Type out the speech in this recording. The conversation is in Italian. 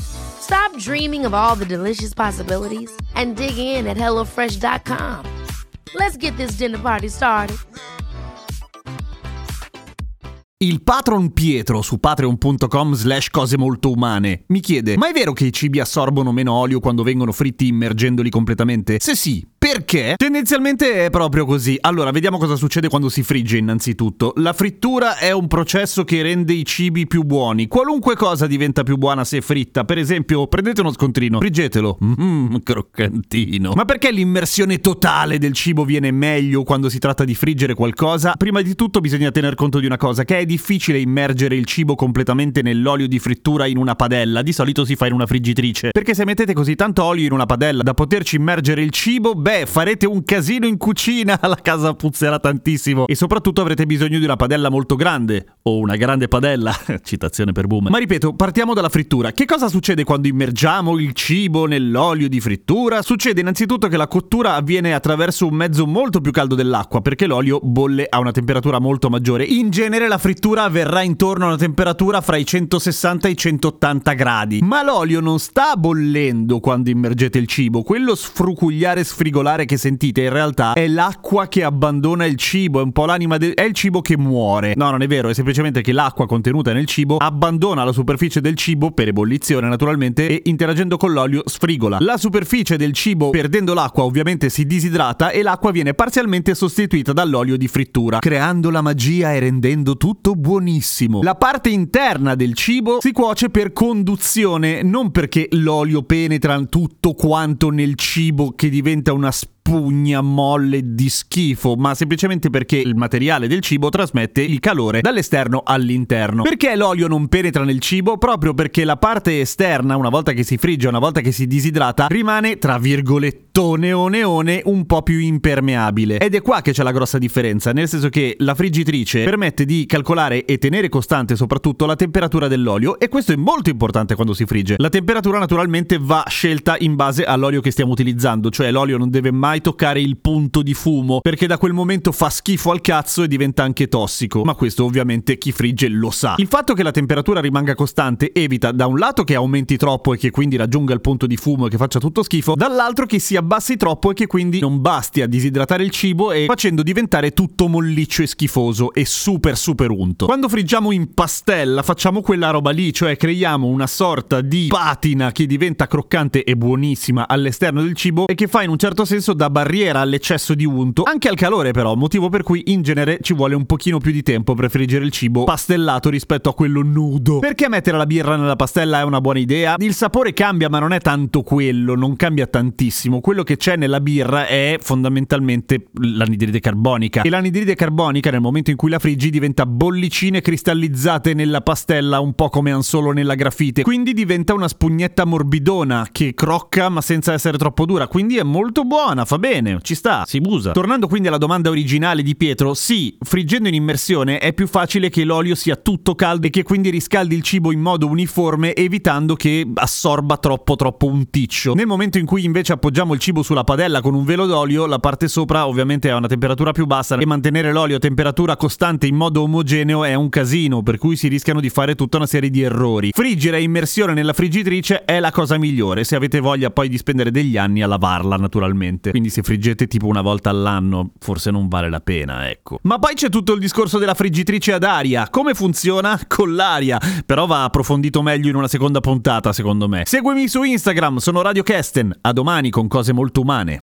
Stop dreaming of all the delicious possibilities and dig in at HelloFresh.com. Let's get this dinner party started. Il patron Pietro su patreon.com slash cose molto umane mi chiede Ma è vero che i cibi assorbono meno olio quando vengono fritti immergendoli completamente? Se sì, perché? Tendenzialmente è proprio così. Allora, vediamo cosa succede quando si frigge innanzitutto. La frittura è un processo che rende i cibi più buoni. Qualunque cosa diventa più buona se fritta. Per esempio, prendete uno scontrino, friggetelo. Mmm, croccantino. Ma perché l'immersione totale del cibo viene meglio quando si tratta di friggere qualcosa? Prima di tutto bisogna tener conto di una cosa, che è difficile immergere il cibo completamente nell'olio di frittura in una padella. Di solito si fa in una friggitrice. Perché se mettete così tanto olio in una padella da poterci immergere il cibo, beh, farete un casino in cucina, la casa puzzerà tantissimo e soprattutto avrete bisogno di una padella molto grande o una grande padella, citazione per boom. Ma ripeto, partiamo dalla frittura. Che cosa succede quando immergiamo il cibo nell'olio di frittura? Succede innanzitutto che la cottura avviene attraverso un mezzo molto più caldo dell'acqua perché l'olio bolle a una temperatura molto maggiore. In genere la frittura avverrà intorno a una temperatura fra i 160 e i 180 gradi. Ma l'olio non sta bollendo quando immergete il cibo, quello sfrucugliare sfrigolare particolare che sentite in realtà è l'acqua che abbandona il cibo, è un po' l'anima del... è il cibo che muore. No, non è vero, è semplicemente che l'acqua contenuta nel cibo abbandona la superficie del cibo per ebollizione naturalmente e interagendo con l'olio sfrigola. La superficie del cibo perdendo l'acqua ovviamente si disidrata e l'acqua viene parzialmente sostituita dall'olio di frittura, creando la magia e rendendo tutto buonissimo. La parte interna del cibo si cuoce per conduzione, non perché l'olio penetra tutto quanto nel cibo che diventa una más spugna molle di schifo, ma semplicemente perché il materiale del cibo trasmette il calore dall'esterno all'interno. Perché l'olio non penetra nel cibo? Proprio perché la parte esterna, una volta che si frigge, una volta che si disidrata, rimane tra virgolettone neone un po' più impermeabile. Ed è qua che c'è la grossa differenza, nel senso che la friggitrice permette di calcolare e tenere costante soprattutto la temperatura dell'olio e questo è molto importante quando si frigge. La temperatura naturalmente va scelta in base all'olio che stiamo utilizzando, cioè l'olio non deve mai toccare il punto di fumo, perché da quel momento fa schifo al cazzo e diventa anche tossico. Ma questo ovviamente chi frigge lo sa. Il fatto che la temperatura rimanga costante evita da un lato che aumenti troppo e che quindi raggiunga il punto di fumo e che faccia tutto schifo, dall'altro che si abbassi troppo e che quindi non basti a disidratare il cibo e facendo diventare tutto molliccio e schifoso e super super unto. Quando friggiamo in pastella facciamo quella roba lì, cioè creiamo una sorta di patina che diventa croccante e buonissima all'esterno del cibo e che fa in un certo senso da barriera all'eccesso di unto, anche al calore però, motivo per cui in genere ci vuole un pochino più di tempo per friggere il cibo pastellato rispetto a quello nudo. Perché mettere la birra nella pastella è una buona idea? Il sapore cambia ma non è tanto quello, non cambia tantissimo. Quello che c'è nella birra è fondamentalmente l'anidride carbonica e l'anidride carbonica nel momento in cui la friggi diventa bollicine cristallizzate nella pastella un po' come han solo nella grafite, quindi diventa una spugnetta morbidona che crocca ma senza essere troppo dura, quindi è molto buona, fa bene, ci sta, si usa. Tornando quindi alla domanda originale di Pietro, sì, friggendo in immersione è più facile che l'olio sia tutto caldo e che quindi riscaldi il cibo in modo uniforme evitando che assorba troppo troppo un ticcio. Nel momento in cui invece appoggiamo il cibo sulla padella con un velo d'olio, la parte sopra ovviamente ha una temperatura più bassa e mantenere l'olio a temperatura costante in modo omogeneo è un casino, per cui si rischiano di fare tutta una serie di errori. Friggere a immersione nella friggitrice è la cosa migliore, se avete voglia poi di spendere degli anni a lavarla naturalmente. Quindi quindi se friggete tipo una volta all'anno forse non vale la pena, ecco. Ma poi c'è tutto il discorso della friggitrice ad aria. Come funziona? Con l'aria. Però va approfondito meglio in una seconda puntata, secondo me. Seguimi su Instagram, sono Radio Kesten. A domani con cose molto umane.